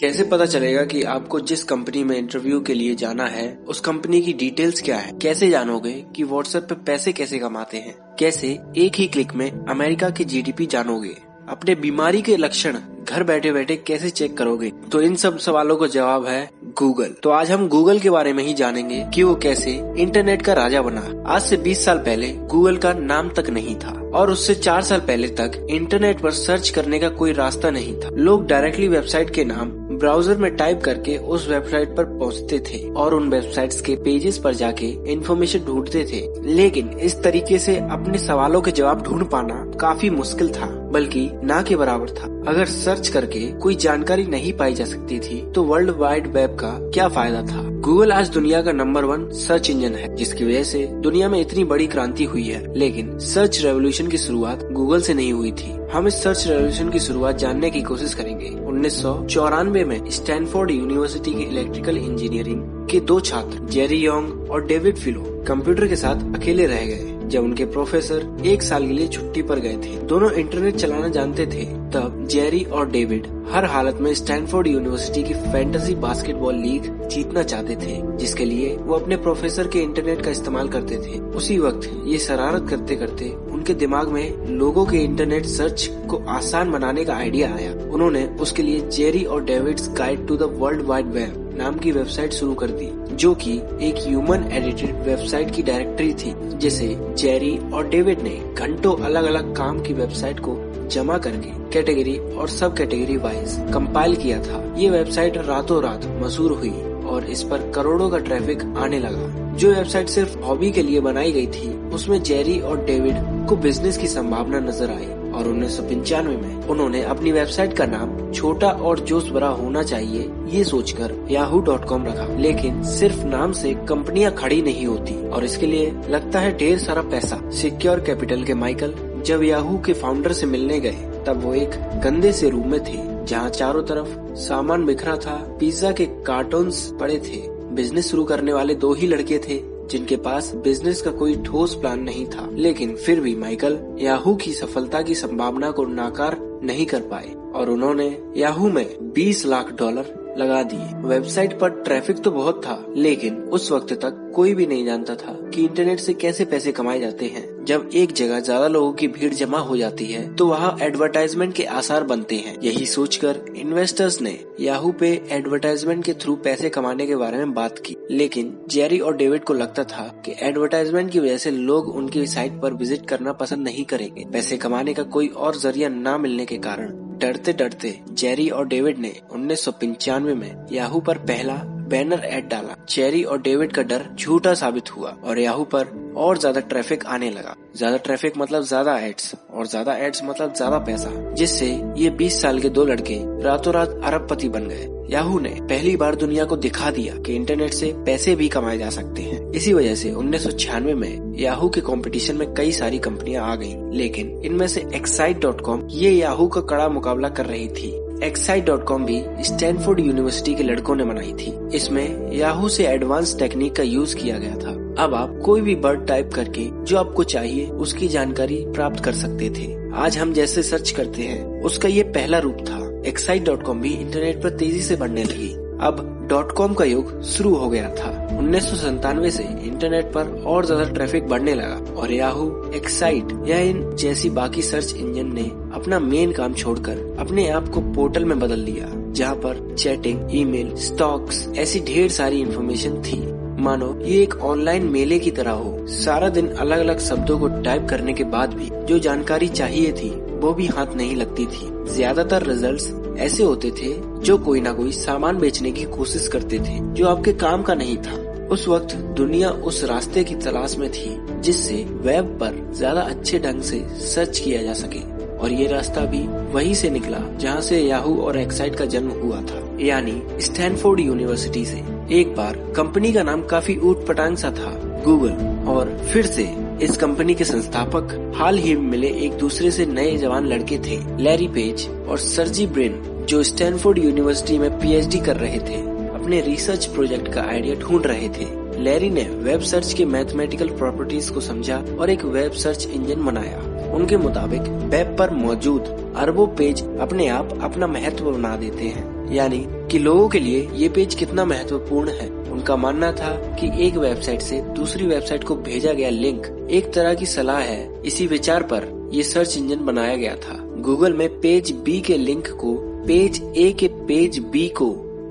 कैसे पता चलेगा कि आपको जिस कंपनी में इंटरव्यू के लिए जाना है, उस कंपनी की डिटेल्स क्या है? कैसे जानोगे कि व्हाट्सएप पे पैसे कैसे कमाते हैं? कैसे एक ही क्लिक में अमेरिका की जीडीपी जानोगे? अपने बीमारी के लक्षण घर बैठे बैठे कैसे चेक करोगे? तो इन सब सवालों का जवाब है गूगल तो आज हम गूगल के बारे में ही जानेंगे कि वो कैसे इंटरनेट का राजा बना। आज से 20 साल पहले गूगल का नाम तक नहीं था और उससे चार साल पहले तक इंटरनेट पर सर्च करने का कोई रास्ता नहीं था। लोग डायरेक्टली वेबसाइट के नाम ब्राउज़र में टाइप करके उस वेबसाइट पर पहुँचते थे और उन वेबसाइट्स के पेजेस पर जाके इन्फॉर्मेशन ढूंढते थे। लेकिन इस तरीके से अपने सवालों के जवाब ढूंढ पाना काफ़ी मुश्किल था। बल्कि ना के बराबर था। अगर सर्च करके कोई जानकारी नहीं पाई जा सकती थी तो वर्ल्ड वाइड वेब का क्या फ़ायदा था? गूगल आज दुनिया का नंबर वन सर्च इंजन है, जिसकी वजह से दुनिया में इतनी बड़ी क्रांति हुई है। लेकिन सर्च रेवोल्यूशन की शुरुआत गूगल से नहीं हुई थी। हम इस सर्च रेवोल्यूशन की शुरुआत जानने की कोशिश करेंगे। उन्नीस सौ चौरानवे में स्टैनफोर्ड यूनिवर्सिटी की इलेक्ट्रिकल इंजीनियरिंग के दो छात्र जेरी योंग और डेविड फिलो कंप्यूटर के साथ अकेले रह गए। जब उनके प्रोफेसर एक साल के लिए छुट्टी पर गए थे, दोनों इंटरनेट चलाना जानते थे, तब जेरी और डेविड हर हालत में स्टैनफोर्ड यूनिवर्सिटी की फैंटेसी बास्केटबॉल लीग जीतना चाहते थे, जिसके लिए वो अपने प्रोफेसर के इंटरनेट का इस्तेमाल करते थे। उसी वक्त ये शरारत करते करते उनके दिमाग में लोगों के इंटरनेट सर्च को आसान बनाने का आइडिया आया। उन्होंने उसके लिए जेरी और David's guide to the world wide web. नाम की वेबसाइट शुरू कर दी, जो कि एक ह्यूमन एडिटेड वेबसाइट की डायरेक्टरी थी, जिसे जेरी और डेविड ने घंटों अलग अलग काम की वेबसाइट को जमा करके कैटेगरी और सब कैटेगरी वाइज कंपाइल किया था। ये वेबसाइट रातों रात मशहूर हुई और इस पर करोड़ों का ट्रैफ़िक आने लगा। जो वेबसाइट सिर्फ़ हॉबी के लिए बनाई गई थी, उसमें जेरी और डेविड को बिज़नेस की संभावना नज़र आई। और उन्नीस में उन्होंने अपनी वेबसाइट का नाम छोटा और जोश भरा होना चाहिए, ये सोचकर कॉम रखा। लेकिन सिर्फ़ नाम से कंपनियाँ खड़ी नहीं होती और इसके लिए लगता है ढेर सारा पैसा। सिक्योर कैपिटल के माइकल जब याहू के फाउंडर से मिलने गए, तब वो एक गंदे से रूम में थे, जहाँ चारों तरफ़ सामान बिखरा था, पिज्जा के कार्टून पड़े थे। बिज़नेस शुरू करने वाले दो ही लड़के थे जिनके पास बिज़नेस का कोई ठोस प्लान नहीं था। लेकिन फिर भी माइकल याहू की सफलता की संभावना को नाकार नहीं कर पाए और उन्होंने याहू में 20 लाख डॉलर लगा दिए। वेबसाइट पर ट्रैफ़िक तो बहुत था, लेकिन उस वक्त तक कोई भी नहीं जानता था कि इंटरनेट से कैसे पैसे कमाए जाते हैं। जब एक जगह ज़्यादा लोगों की भीड़ जमा हो जाती है तो वहाँ एडवर्टाइजमेंट के आसार बनते हैं। यही सोचकर इन्वेस्टर्स ने याहू पे एडवर्टाइजमेंट के थ्रू पैसे कमाने के बारे में बात की। लेकिन जेरी और डेविड को लगता था कि एडवर्टाइजमेंट की वजह से लोग उनकी साइट पर विज़िट करना पसंद नहीं करेंगे। पैसे कमाने का कोई और ज़रिया न मिलने के कारण डरते डरते जेरी और डेविड ने उन्नीस सौ पंचानवे में याहू पर पहला बैनर एड डाला। चेरी और डेविड का डर झूठा साबित हुआ और याहू पर और ज़्यादा ट्रैफ़िक आने लगा। ज़्यादा ट्रैफ़िक मतलब ज़्यादा एड्स और ज़्यादा एड्स मतलब ज़्यादा पैसा जिससे ये 20 साल के दो लड़के रातों रात अरबपति बन गए। याहू ने पहली बार दुनिया को दिखा दिया कि इंटरनेट से पैसे भी कमाए जा सकते हैं। इसी वजह से उन्नीस सौ छियानवे में याहू के कंपटीशन में कई सारी कंपनियाँ आ गईं, लेकिन इनमें से एक्साइट डॉट कॉम ये याहू का कड़ा मुकाबला कर रही थी। एक्साइट डॉट कॉम भी स्टैनफोर्ड यूनिवर्सिटी के लड़कों ने बनाई थी। इसमें याहू से एडवांस टेक्निक का यूज़ किया गया था। अब आप कोई भी वर्ड टाइप करके जो आपको चाहिए, उसकी जानकारी प्राप्त कर सकते थे। आज हम जैसे सर्च करते हैं, उसका ये पहला रूप था। एक्साइट डॉट कॉम भी इंटरनेट पर तेज़ी से बढ़ने लगी। अब डॉट कॉम का युग शुरू हो गया था। उन्नीस से इंटरनेट पर और ज़्यादा ट्रैफ़िक बढ़ने लगा और याहू, एक्साइट या इन जैसी बाकी सर्च इंजन ने अपना मेन काम छोड़कर अपने आप को पोर्टल में बदल लिया, जहाँ पर चैटिंग, ईमेल, स्टॉक्स ऐसी ढेर सारी इंफॉर्मेशन थी। मानो, ये एक ऑनलाइन मेले की तरह हो। सारा दिन अलग अलग शब्दों को टाइप करने के बाद भी जो जानकारी चाहिए थी, वो भी हाथ नहीं लगती थी। ज़्यादातर रिजल्ट्स ऐसे होते थे जो कोई ना कोई सामान बेचने की कोशिश करते थे, जो आपके काम का नहीं था। उस वक्त दुनिया उस रास्ते की तलाश में थी, जिससे वेब पर ज़्यादा अच्छे ढंग से सर्च किया जा सके। और ये रास्ता भी वहीं से निकला, जहाँ से याहू और एक्साइट का जन्म हुआ था। यानी स्टैनफोर्ड यूनिवर्सिटी से। एक बार कंपनी का नाम काफ़ी ऊट पटांग सा था, गूगल, और फिर से इस कंपनी के संस्थापक हाल ही में मिले एक दूसरे से नए जवान लड़के थे, लैरी पेज और सरजी ब्रेन, जो स्टैनफोर्ड यूनिवर्सिटी में पीएचडी कर रहे थे। अपने रिसर्च प्रोजेक्ट का आइडिया ढूंढ रहे थे। लैरी ने वेब सर्च के मैथमेटिकल प्रॉपर्टीज़ को समझा और एक वेब सर्च इंजन बनाया। उनके मुताबिक वेब पर मौजूद अरबों पेज अपने आप अपना महत्व बना देते हैं। यानी कि लोगों के लिए ये पेज कितना महत्वपूर्ण है। उनका मानना था कि एक वेबसाइट से दूसरी वेबसाइट को भेजा गया लिंक एक तरह की सलाह है। इसी विचार पर ये सर्च इंजन बनाया गया था। गूगल में पेज बी के लिंक को पेज ए के पेज बी को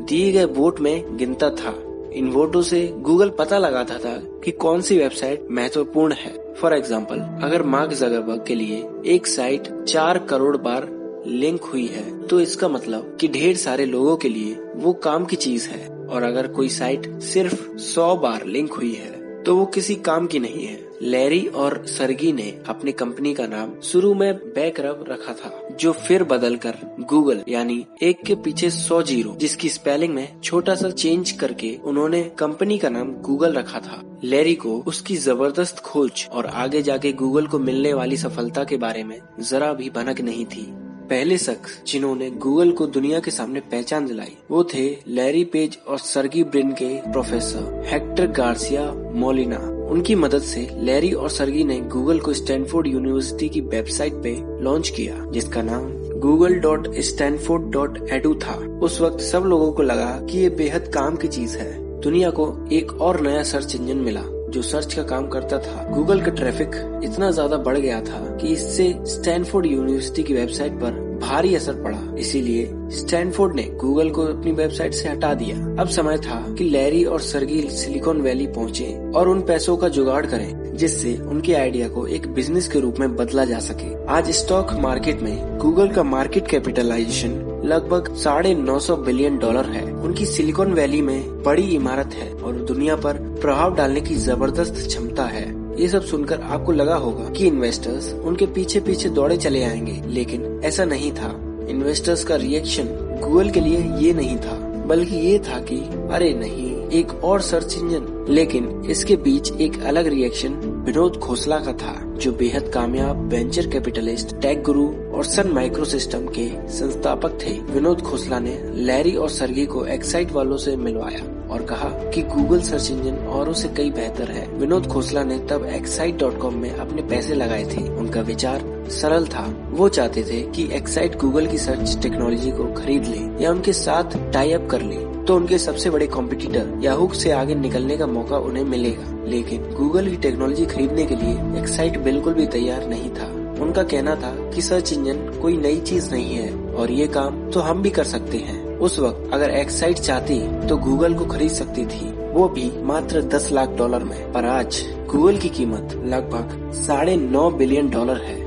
दिए गए वोट में गिनता था। इन वोटों से गूगल पता लगाता था कि कौन सी वेबसाइट महत्वपूर्ण है। फॉर एग्ज़ाम्पल अगर मार्क जगरबर्ग के लिए एक साइट चार करोड़ बार लिंक हुई है तो इसका मतलब कि ढेर सारे लोगों के लिए वो काम की चीज़ है। और अगर कोई साइट सिर्फ़ सौ बार लिंक हुई है तो वो किसी काम की नहीं है। लैरी और सरगी ने अपनी कंपनी का नाम शुरू में बैकरब रखा था, जो फिर बदलकर गूगल, यानी एक के पीछे सौ ज़ीरो, जिसकी स्पेलिंग में छोटा सा चेंज करके उन्होंने कंपनी का नाम गूगल रखा था। लैरी को उसकी ज़बरदस्त खोज और आगे जाके गूगल को मिलने वाली सफलता के बारे में जरा भी भनक नहीं थी। पहले शख्स जिन्होंने गूगल को दुनिया के सामने पहचान दिलाई, वो थे लैरी पेज और सर्गी ब्रिन के प्रोफेसर हेक्टर गार्सिया मोलिना। उनकी मदद से लैरी और सर्गी ने गूगल को स्टैनफोर्ड यूनिवर्सिटी की वेबसाइट पे लॉन्च किया, जिसका नाम Google dot Stanford dot edu था। उस वक्त सब लोगों को लगा कि ये बेहद काम की चीज़ है। दुनिया को एक और नया सर्च इंजन मिला। जो सर्च का काम करता था गूगल का ट्रैफ़िक इतना ज़्यादा बढ़ गया था कि इससे स्टैनफोर्ड यूनिवर्सिटी की वेबसाइट पर भारी असर पड़ा। इसीलिए स्टैनफोर्ड ने गूगल को अपनी वेबसाइट से हटा दिया। अब समय था कि लैरी और सरगी सिलिकॉन वैली पहुँचे और उन पैसों का जुगाड़ करें, जिससे उनके आइडिया को एक बिज़नेस के रूप में बदला जा सके। आज स्टॉक मार्केट में गूगल का मार्केट कैपिटलाइजेशन लगभग साढ़े नौ सौ बिलियन डॉलर है। उनकी सिलिकॉन वैली में बड़ी इमारत है और दुनिया पर प्रभाव डालने की ज़बरदस्त क्षमता है। ये सब सुनकर आपको लगा होगा कि इन्वेस्टर्स उनके पीछे पीछे दौड़े चले आएँगे, लेकिन ऐसा नहीं था। इन्वेस्टर्स का रिएक्शन गूगल के लिए ये नहीं था, बल्कि ये था कि, अरे नहीं, एक और सर्च इंजन लेकिन इसके बीच एक अलग रिएक्शन विनोद खोसला का था, जो बेहद कामयाब वेंचर कैपिटलिस्ट, टेक गुरु और सन माइक्रो सिस्टम के संस्थापक थे। विनोद खोसला ने लैरी और सरगी को एक्साइट वालों से मिलवाया और कहा कि गूगल सर्च इंजन औरों से कई बेहतर है। विनोद खोसला ने तब एक्साइट डॉट कॉम में अपने पैसे लगाए थे। उनका विचार सरल था। वो चाहते थे कि एक्साइट गूगल की सर्च टेक्नोलॉजी को खरीद ले या उनके साथ टाई अप कर ले। तो उनके सबसे बड़े कॉम्पिटिटर याहू से आगे निकलने का मौका उन्हें मिलेगा। लेकिन गूगल की टेक्नोलॉजी खरीदने के लिए एक्साइट बिल्कुल भी तैयार नहीं था। उनका कहना था कि सर्च इंजन कोई नई चीज़ नहीं है और ये काम तो हम भी कर सकते हैं। उस वक्त अगर एक्साइट चाहती तो गूगल को खरीद सकती थी। वो भी मात्र 10 लाख डॉलर में। पर आज गूगल की कीमत लगभग साढ़े नौ बिलियन डॉलर है।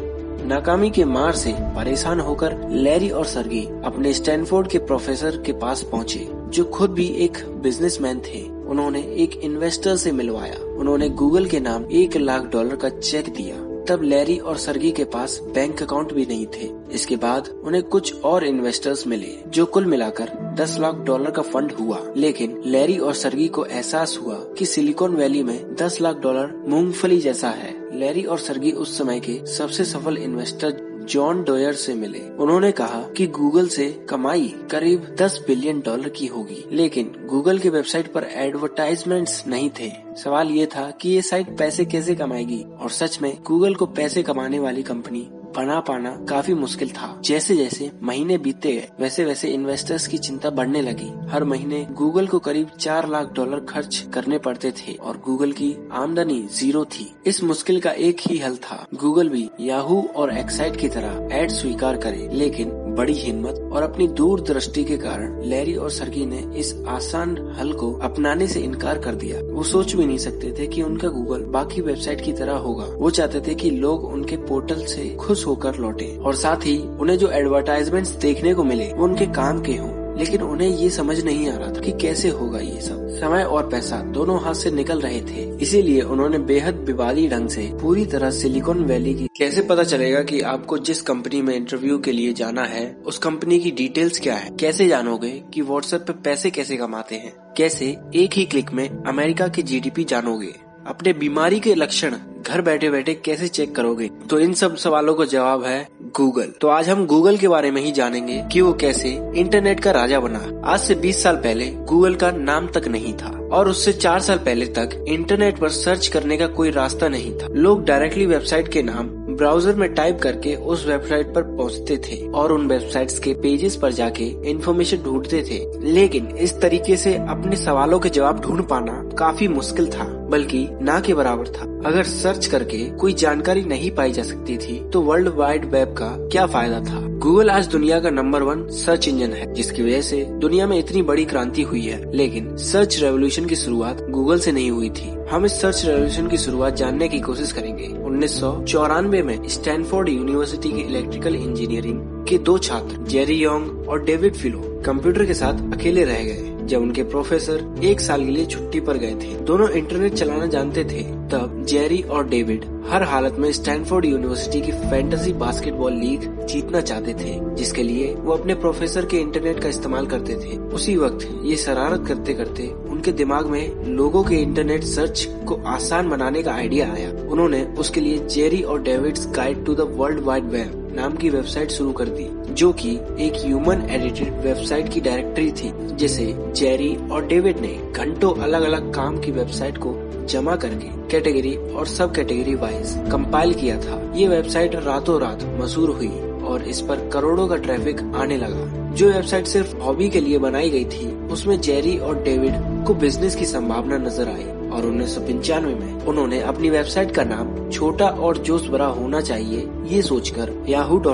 नाकामी के मार से परेशान होकर लैरी और सरगी अपने स्टैनफोर्ड के प्रोफेसर के पास पहुँचे। जो खुद भी एक बिजनेसमैन थे, उन्होंने एक इन्वेस्टर से मिलवाया। उन्होंने गूगल के नाम एक लाख डॉलर का चेक दिया। तब लैरी और सरगी के पास बैंक अकाउंट भी नहीं थे। इसके बाद उन्हें कुछ और इन्वेस्टर्स मिले, जो कुल मिलाकर 10 लाख डॉलर का फंड हुआ। लेकिन लैरी और सरगी को एहसास हुआ कि सिलिकॉन वैली में 10 लाख डॉलर मूंगफली जैसा है। लैरी और सरगी उस समय के सबसे सफल इन्वेस्टर जॉन डोयर से मिले। उन्होंने कहा कि गूगल से कमाई करीब 10 बिलियन डॉलर की होगी, लेकिन गूगल की वेबसाइट पर एडवर्टाइजमेंट्स नहीं थे। सवाल ये था कि ये साइट पैसे कैसे कमाएगी, और सच में गूगल को पैसे कमाने वाली कंपनी बना पाना काफ़ी मुश्किल था। जैसे जैसे महीने बीते गए वैसे वैसे इन्वेस्टर्स की चिंता बढ़ने लगी। हर महीने गूगल को करीब चार लाख डॉलर खर्च करने पड़ते थे और गूगल की आमदनी ज़ीरो थी। इस मुश्किल का एक ही हल था। गूगल भी याहू और एक्साइट की तरह एड स्वीकार करे, लेकिन बड़ी हिम्मत और अपनी दूर दृष्टि के कारण लैरी और सरगी ने इस आसान हल को अपनाने से इनकार कर दिया। वो सोच भी नहीं सकते थे कि उनका गूगल बाकी वेबसाइट की तरह होगा। वो चाहते थे कि लोग उनके पोर्टल से खुश होकर लौटे और साथ ही उन्हें जो एडवर्टाइजमेंट्स देखने को मिले, वो उनके काम के हों। लेकिन उन्हें ये समझ नहीं आ रहा था कि कैसे होगा ये सब। समय और पैसा दोनों हाथ से निकल रहे थे। इसीलिए उन्होंने बेहद विवादी ढंग से पूरी तरह सिलिकॉन वैली की कैसे पता चलेगा कि आपको जिस कंपनी में इंटरव्यू के लिए जाना है, उस कंपनी की डिटेल्स क्या है? कैसे जानोगे कि व्हाट्सएप पे पैसे कैसे कमाते हैं? कैसे एक ही क्लिक में अमेरिका की जीडीपी जानोगे? अपने बीमारी के लक्षण घर बैठे बैठे कैसे चेक करोगे? तो इन सब सवालों का जवाब है गूगल तो आज हम गूगल के बारे में ही जानेंगे कि वो कैसे इंटरनेट का राजा बना। आज से 20 साल पहले गूगल का नाम तक नहीं था और उससे चार साल पहले तक इंटरनेट पर सर्च करने का कोई रास्ता नहीं था। लोग डायरेक्टली वेबसाइट के नाम ब्राउज़र में टाइप करके उस वेबसाइट पर पहुँचते थे और उन वेबसाइट्स के पेजेस पर जाके इन्फॉर्मेशन ढूंढते थे। लेकिन इस तरीके से अपने सवालों के जवाब ढूंढ पाना काफ़ी मुश्किल था। बल्कि ना के बराबर था। अगर सर्च करके कोई जानकारी नहीं पाई जा सकती थी तो वर्ल्ड वाइड वेब का क्या फ़ायदा था? गूगल आज दुनिया का नंबर वन सर्च इंजन है, जिसकी वजह से दुनिया में इतनी बड़ी क्रांति हुई है। लेकिन सर्च रेवोल्यूशन की शुरुआत गूगल से नहीं हुई थी। हम इस सर्च रेवोल्यूशन की शुरुआत जानने की कोशिश करेंगे। उन्नीस सौ चौरानवे में स्टैनफोर्ड यूनिवर्सिटी की इलेक्ट्रिकल इंजीनियरिंग के दो छात्र जेरी योंग और डेविड फिलो कंप्यूटर के साथ अकेले रह गए। जब उनके प्रोफेसर एक साल के लिए छुट्टी पर गए थे, दोनों इंटरनेट चलाना जानते थे, तब जेरी और डेविड हर हालत में स्टैनफोर्ड यूनिवर्सिटी की फैंटेसी बास्केटबॉल लीग जीतना चाहते थे, जिसके लिए वो अपने प्रोफेसर के इंटरनेट का इस्तेमाल करते थे। उसी वक्त ये शरारत करते करते उनके दिमाग में लोगों के इंटरनेट सर्च को आसान बनाने का आइडिया आया। उन्होंने उसके लिए जेरी और David's guide to the world wide web. नाम की वेबसाइट शुरू कर दी, जो कि एक ह्यूमन एडिटेड वेबसाइट की डायरेक्टरी थी, जिसे जेरी और डेविड ने घंटों अलग अलग काम की वेबसाइट को जमा करके कैटेगरी और सब कैटेगरी वाइज कंपाइल किया था। ये वेबसाइट रातों रात मशहूर हुई और इस पर करोड़ों का ट्रैफ़िक आने लगा। जो वेबसाइट सिर्फ़ हॉबी के लिए बनाई गई थी, उसमें जेरी और डेविड को बिज़नेस की संभावना नज़र आई। और उन्नीस सौ में उन्होंने अपनी वेबसाइट का नाम छोटा और जोश भरा होना चाहिए, ये सोचकर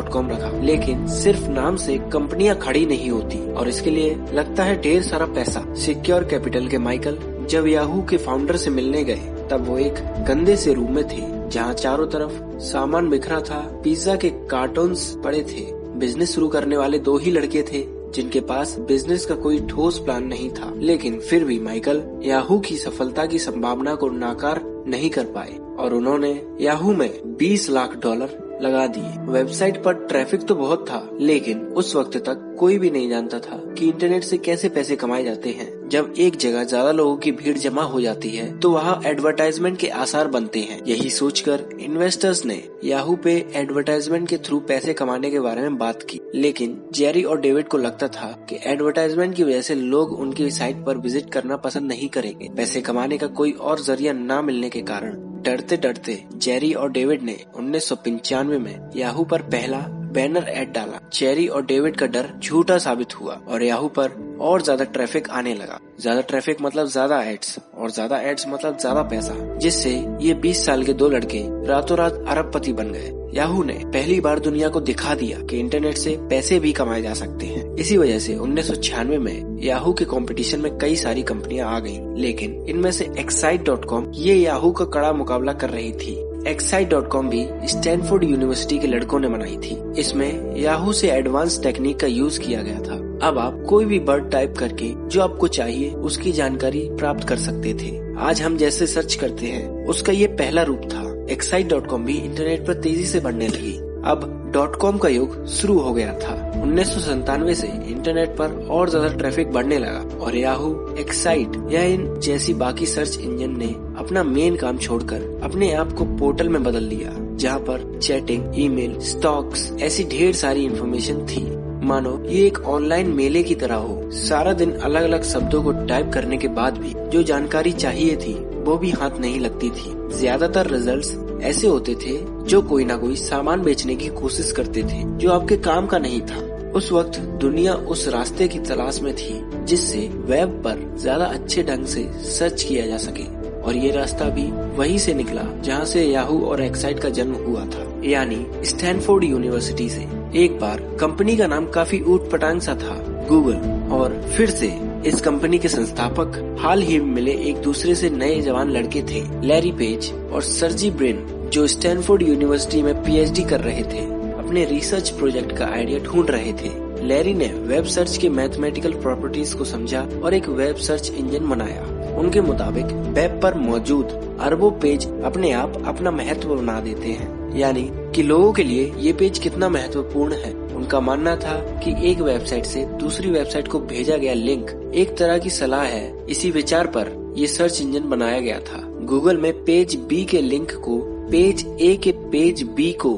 कॉम रखा। लेकिन सिर्फ़ नाम से कंपनियाँ खड़ी नहीं होती और इसके लिए लगता है ढेर सारा पैसा। सिक्योर कैपिटल के माइकल जब याहू के फाउंडर से मिलने गए, तब वो एक गंदे से रूम में थे, जहाँ चारों तरफ़ सामान बिखरा था, पिज्जा के कार्टून पड़े थे। बिज़नेस शुरू करने वाले दो ही लड़के थे जिनके पास बिज़नेस का कोई ठोस प्लान नहीं था। लेकिन फिर भी माइकल याहू की सफलता की संभावना को नाकार नहीं कर पाए और उन्होंने याहू में 20 लाख डॉलर लगा दिए। वेबसाइट पर ट्रैफ़िक तो बहुत था, लेकिन उस वक्त तक कोई भी नहीं जानता था कि इंटरनेट से कैसे पैसे कमाए जाते हैं। जब एक जगह ज़्यादा लोगों की भीड़ जमा हो जाती है तो वहाँ एडवर्टाइजमेंट के आसार बनते हैं। यही सोचकर इन्वेस्टर्स ने याहू पे एडवर्टाइजमेंट के थ्रू पैसे कमाने के बारे में बात की। लेकिन जेरी और डेविड को लगता था कि एडवर्टाइजमेंट की वजह से लोग उनकी साइट पर विज़िट करना पसंद नहीं करेंगे। पैसे कमाने का कोई और ज़रिया न मिलने के कारण डरते डरते जेरी और डेविड ने उन्नीस सौ पंचानवे में याहू पर पहला बैनर एड डाला। चेरी और डेविड का डर झूठा साबित हुआ और याहू पर और ज़्यादा ट्रैफ़िक आने लगा। ज़्यादा ट्रैफ़िक मतलब ज़्यादा एड्स और ज़्यादा एड्स मतलब ज़्यादा पैसा जिससे ये 20 साल के दो लड़के रातों रात अरबपति बन गए। याहू ने पहली बार दुनिया को दिखा दिया कि इंटरनेट से पैसे भी कमाए जा सकते हैं। इसी वजह से उन्नीस सौ छियानवे में याहू के कंपटीशन में कई सारी कंपनियाँ आ गईं, लेकिन इनमें से एक्साइट डॉट कॉम ये याहू का कड़ा मुकाबला कर रही थी। एक्साइट डॉट कॉम भी स्टैनफोर्ड यूनिवर्सिटी के लड़कों ने बनाई थी। इसमें याहू से एडवांस टेक्निक का यूज़ किया गया था। अब आप कोई भी वर्ड टाइप करके जो आपको चाहिए, उसकी जानकारी प्राप्त कर सकते थे। आज हम जैसे सर्च करते हैं, उसका ये पहला रूप था। एक्साइट डॉट कॉम भी इंटरनेट पर तेज़ी से बढ़ने लगी। अब डॉट कॉम का युग शुरू हो गया था। उन्नीस से इंटरनेट पर और ज़्यादा ट्रैफ़िक बढ़ने लगा और याहू एक्साइट या इन जैसी बाकी सर्च इंजन ने अपना मेन काम छोड़कर अपने आप को पोर्टल में बदल लिया जहाँ पर चैटिंग ईमेल, स्टॉक्स ऐसी ढेर सारी इन्फॉर्मेशन थी। मानो ये एक ऑनलाइन मेले की तरह हो। सारा दिन अलग अलग शब्दों को टाइप करने के बाद भी जो जानकारी चाहिए थी वो भी हाथ नहीं लगती थी। ज़्यादातर रिजल्ट्स ऐसे होते थे जो कोई ना कोई सामान बेचने की कोशिश करते थे, जो आपके काम का नहीं था। उस वक्त दुनिया उस रास्ते की तलाश में थी, जिससे वेब पर ज़्यादा अच्छे ढंग से सर्च किया जा सके। और ये रास्ता भी वहीं से निकला, जहाँ से याहू और एक्साइट का जन्म हुआ था। यानी स्टैनफोर्ड यूनिवर्सिटी से। एक बार कंपनी का नाम काफ़ी ऊट पटांग सा था, गूगल, और फिर से इस कंपनी के संस्थापक हाल ही में मिले एक दूसरे से नए जवान लड़के थे, लैरी पेज और सरजी ब्रेन, जो स्टैनफोर्ड यूनिवर्सिटी में पीएचडी कर रहे थे। अपने रिसर्च प्रोजेक्ट का आइडिया ढूंढ रहे थे। लैरी ने वेब सर्च के मैथमेटिकल प्रॉपर्टीज़ को समझा और एक वेब सर्च इंजन बनाया। उनके मुताबिक, वेब पर मौजूद अरबों पेज अपने आप अपना महत्व बना देते हैं। यानी कि लोगों के लिए ये पेज कितना महत्वपूर्ण है। उनका मानना था कि एक वेबसाइट से दूसरी वेबसाइट को भेजा गया लिंक एक तरह की सलाह है। इसी विचार पर ये सर्च इंजन बनाया गया था। गूगल में पेज बी के लिंक को पेज ए के पेज बी को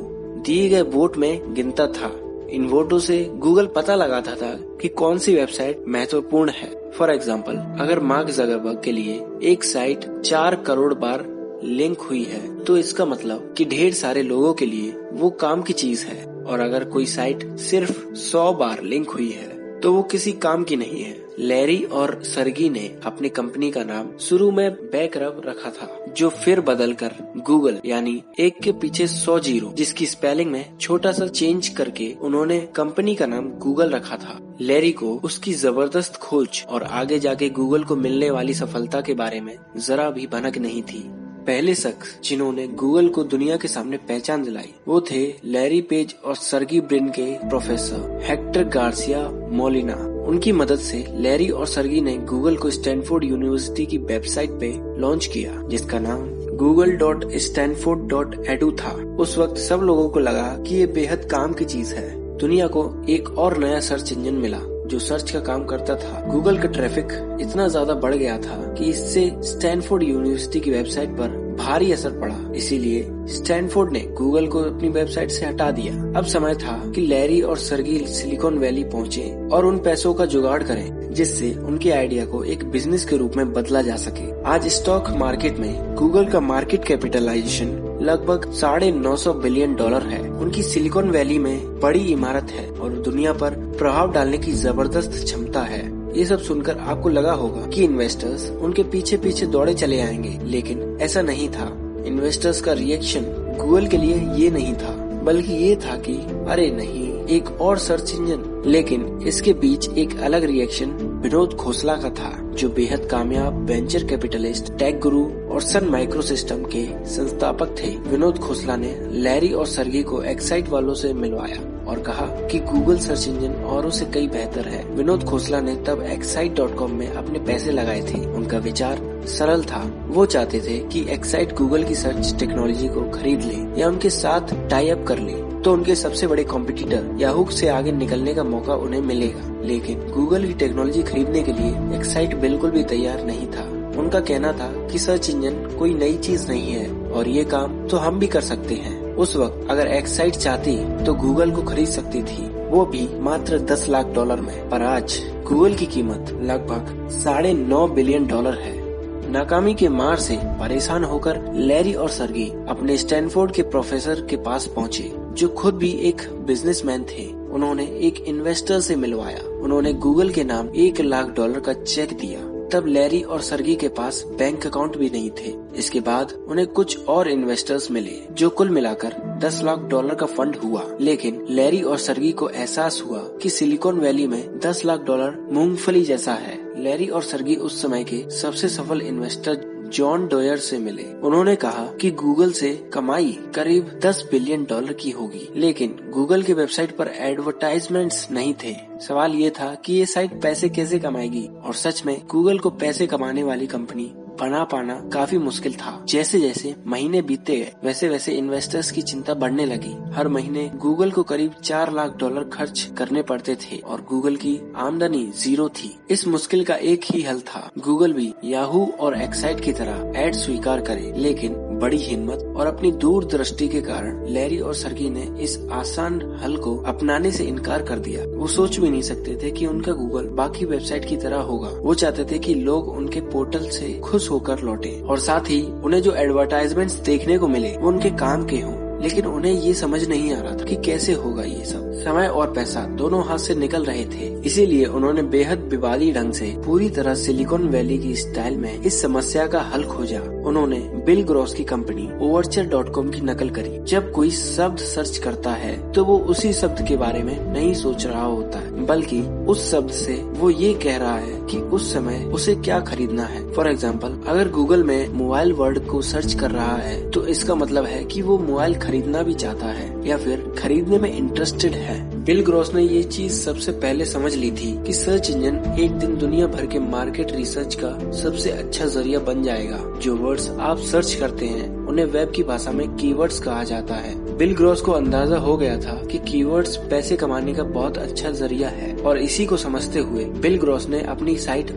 दिए गए वोट में गिनता था। इन वोटों से गूगल पता लगाता था कि कौन सी वेबसाइट महत्वपूर्ण है। फॉर एग्ज़ाम्पल अगर मार्क जगरबर्ग के लिए एक साइट चार करोड़ बार लिंक हुई है तो इसका मतलब कि ढेर सारे लोगों के लिए वो काम की चीज़ है। और अगर कोई साइट सिर्फ़ सौ बार लिंक हुई है तो वो किसी काम की नहीं है। लैरी और सरगी ने अपनी कंपनी का नाम शुरू में बैकरब रखा था, जो फिर बदलकर गूगल यानी एक के पीछे सौ ज़ीरो, जिसकी स्पेलिंग में छोटा सा चेंज करके उन्होंने कंपनी का नाम गूगल रखा था। लैरी को उसकी ज़बरदस्त खोज और आगे जाके गूगल को मिलने वाली सफलता के बारे में जरा भी भनक नहीं थी। पहले शख्स जिन्होंने गूगल को दुनिया के सामने पहचान दिलाई, वो थे लैरी पेज और सर्गी ब्रिन के प्रोफेसर हेक्टर गार्सिया मोलिना। उनकी मदद से लैरी और सरगी ने गूगल को स्टैनफोर्ड यूनिवर्सिटी की वेबसाइट पे लॉन्च किया, जिसका नाम Google dot Stanford dot edu था। उस वक्त सब लोगों को लगा कि ये बेहद काम की चीज़ है। दुनिया को एक और नया सर्च इंजन मिला। जो सर्च का काम करता था गूगल का ट्रैफ़िक इतना ज़्यादा बढ़ गया था कि इससे स्टैनफोर्ड यूनिवर्सिटी की वेबसाइट पर भारी असर पड़ा। इसीलिए स्टैनफोर्ड ने गूगल को अपनी वेबसाइट से हटा दिया। अब समय था कि लैरी और सरगी सिलिकॉन वैली पहुँचे और उन पैसों का जुगाड़ करें, जिससे उनके आइडिया को एक बिज़नेस के रूप में बदला जा सके। आज स्टॉक मार्केट में गूगल का मार्केट कैपिटलाइजेशन लगभग साढ़े नौ सौ बिलियन डॉलर है। उनकी सिलिकॉन वैली में बड़ी इमारत है और दुनिया पर प्रभाव डालने की ज़बरदस्त क्षमता है। ये सब सुनकर आपको लगा होगा कि इन्वेस्टर्स उनके पीछे पीछे दौड़े चले आएँगे, लेकिन ऐसा नहीं था। इन्वेस्टर्स का रिएक्शन गूगल के लिए ये नहीं था, बल्कि ये था कि, अरे नहीं, एक और सर्च इंजन लेकिन इसके बीच एक अलग रिएक्शन विनोद खोसला का था, जो बेहद कामयाब वेंचर कैपिटलिस्ट टेक गुरु और सन माइक्रो सिस्टम के संस्थापक थे। विनोद खोसला ने लैरी और सर्गी को एक्साइट वालों से मिलवाया। और कहा कि गूगल सर्च इंजन औरों से कई बेहतर है। विनोद खोसला ने तब एक्साइट डॉट कॉम में अपने पैसे लगाए थे। उनका विचार सरल था। वो चाहते थे कि एक्साइट गूगल की सर्च टेक्नोलॉजी को खरीद ले या उनके साथ टाई अप कर ले। तो उनके सबसे बड़े कॉम्पिटिटर याहू से आगे निकलने का मौका उन्हें मिलेगा। लेकिन गूगल की टेक्नोलॉजी खरीदने के लिए एक्साइट बिल्कुल भी तैयार नहीं था। उनका कहना था कि सर्च इंजन कोई नई चीज़ नहीं है और ये काम तो हम भी कर सकते हैं। उस वक्त अगर एक्साइट चाहती तो गूगल को खरीद सकती थी। वो भी मात्र 10 लाख डॉलर में। पर आज गूगल की कीमत लगभग साढ़े नौ बिलियन डॉलर है। नाकामी के मार से परेशान होकर लैरी और सरगी अपने स्टैनफोर्ड के प्रोफेसर के पास पहुँचे, जो खुद भी एक बिजनेसमैन थे। उन्होंने एक इन्वेस्टर से मिलवाया। उन्होंने गूगल के नाम एक लाख डॉलर का चेक दिया। तब लैरी और सरगी के पास बैंक अकाउंट भी नहीं थे। इसके बाद उन्हें कुछ और इन्वेस्टर्स मिले, जो कुल मिलाकर 10 लाख डॉलर का फंड हुआ। लेकिन लैरी और सरगी को एहसास हुआ कि सिलिकॉन वैली में 10 लाख डॉलर मूंगफली जैसा है। लैरी और सरगी उस समय के सबसे सफल इन्वेस्टर जॉन डोयर से मिले। उन्होंने कहा कि गूगल से कमाई करीब 10 बिलियन डॉलर की होगी, लेकिन गूगल के वेबसाइट पर एडवर्टाइजमेंट्स नहीं थे। सवाल ये था कि ये साइट पैसे कैसे कमाएगी, और सच में गूगल को पैसे कमाने वाली कंपनी बना पाना काफ़ी मुश्किल था। जैसे जैसे महीने बीतते गए वैसे वैसे इन्वेस्टर्स की चिंता बढ़ने लगी। हर महीने गूगल को करीब चार लाख डॉलर खर्च करने पड़ते थे और गूगल की आमदनी ज़ीरो थी। इस मुश्किल का एक ही हल था। गूगल भी याहू और एक्साइट की तरह एड स्वीकार करे, लेकिन बड़ी हिम्मत और अपनी दूर दृष्टि के कारण लैरी और सरगी ने इस आसान हल को अपनाने से इनकार कर दिया। वो सोच भी नहीं सकते थे कि उनका गूगल बाकी वेबसाइट की तरह होगा। वो चाहते थे कि लोग उनके पोर्टल से खुश होकर लौटे और साथ ही उन्हें जो एडवर्टाइजमेंट्स देखने को मिले, वो उनके काम के हों। लेकिन उन्हें ये समझ नहीं आ रहा था कि कैसे होगा ये सब। समय और पैसा दोनों हाथ से निकल रहे थे। इसीलिए उन्होंने बेहद विवादी ढंग से पूरी तरह सिलिकॉन वैली की स्टाइल में इस समस्या का हल खोजा। उन्होंने बिल ग्रॉस की कंपनी ओवरचर डॉट कॉम की नकल करी। जब कोई शब्द सर्च करता है तो वो उसी शब्द के बारे में नहीं सोच रहा होता। है बल्कि उस शब्द से वो ये कह रहा है कि उस समय उसे क्या खरीदना है। फॉर एग्ज़ाम्पल अगर गूगल में मोबाइल वर्ड को सर्च कर रहा है तो इसका मतलब है कि वो मोबाइल खरीदना भी चाहता है, या फिर खरीदने में इंटरेस्टेड है। बिल ग्रॉस ने ये चीज़ सबसे पहले समझ ली थी कि सर्च इंजन एक दिन दुनिया भर के मार्केट रिसर्च का सबसे अच्छा ज़रिया बन जाएगा। जो वर्ड्स आप सर्च करते हैं, उन्हें वेब की भाषा में कीवर्ड्स कहा जाता है। बिल ग्रॉस को अंदाज़ा हो गया था कि कीवर्ड्स पैसे कमाने का बहुत अच्छा ज़रिया है और इसी को समझते हुए बिल ग्रॉस ने अपनी साइट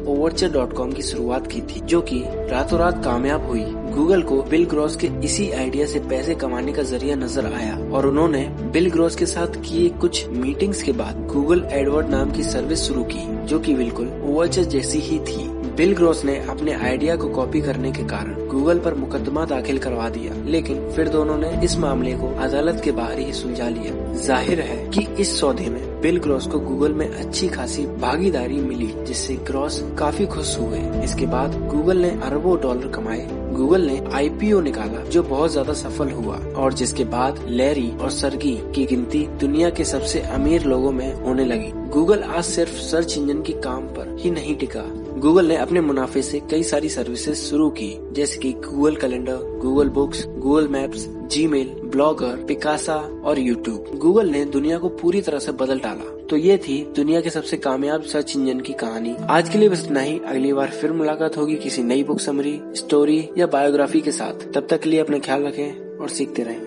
कॉम की शुरुआत की थी, जो कि रातों रात कामयाब हुई। गूगल को बिल ग्रॉस के इसी आइडिया से पैसे कमाने का ज़रिया नज़र आया और उन्होंने बिल ग्रॉस के साथ किए कुछ मीटिंग्स के बाद गूगल एडवर्ड नाम की सर्विस शुरू की, जो कि बिल्कुल ओवरचर जैसी ही थी। बिल ग्रोस ने अपने आइडिया को कॉपी करने के कारण गूगल पर मुकदमा दाखिल करवा दिया। लेकिन फिर दोनों ने इस मामले को अदालत के बाहर ही सुलझा लिया। ज़ाहिर है कि इस सौदे में बिल ग्रॉस को गूगल में अच्छी खासी भागीदारी मिली, जिससे ग्रॉस काफ़ी खुश हुए। इसके बाद गूगल ने अरबों डॉलर कमाए। गूगल ने आईपीओ निकाला, जो बहुत ज़्यादा सफल हुआ। और जिसके बाद लैरी और सरगी की गिनती दुनिया के सबसे अमीर लोगों में होने लगी। गूगल आज सिर्फ़ सर्च इंजन के काम पर ही नहीं टिका। गूगल ने अपने मुनाफे से कई सारी सर्विसेज़ शुरू की, जैसे कि Google calendar Google books Google maps Gmail Blogger Picasa और यूट्यूब गूगल ने दुनिया को पूरी तरह से बदल डाला। तो ये थी दुनिया के सबसे कामयाब सर्च इंजन की कहानी। आज के लिए बस इतना ही। अगली बार फिर मुलाकात होगी किसी नई बुक समरी स्टोरी या बायोग्राफी के साथ। तब तक के लिए अपना ख्याल रखें और सीखते रहें।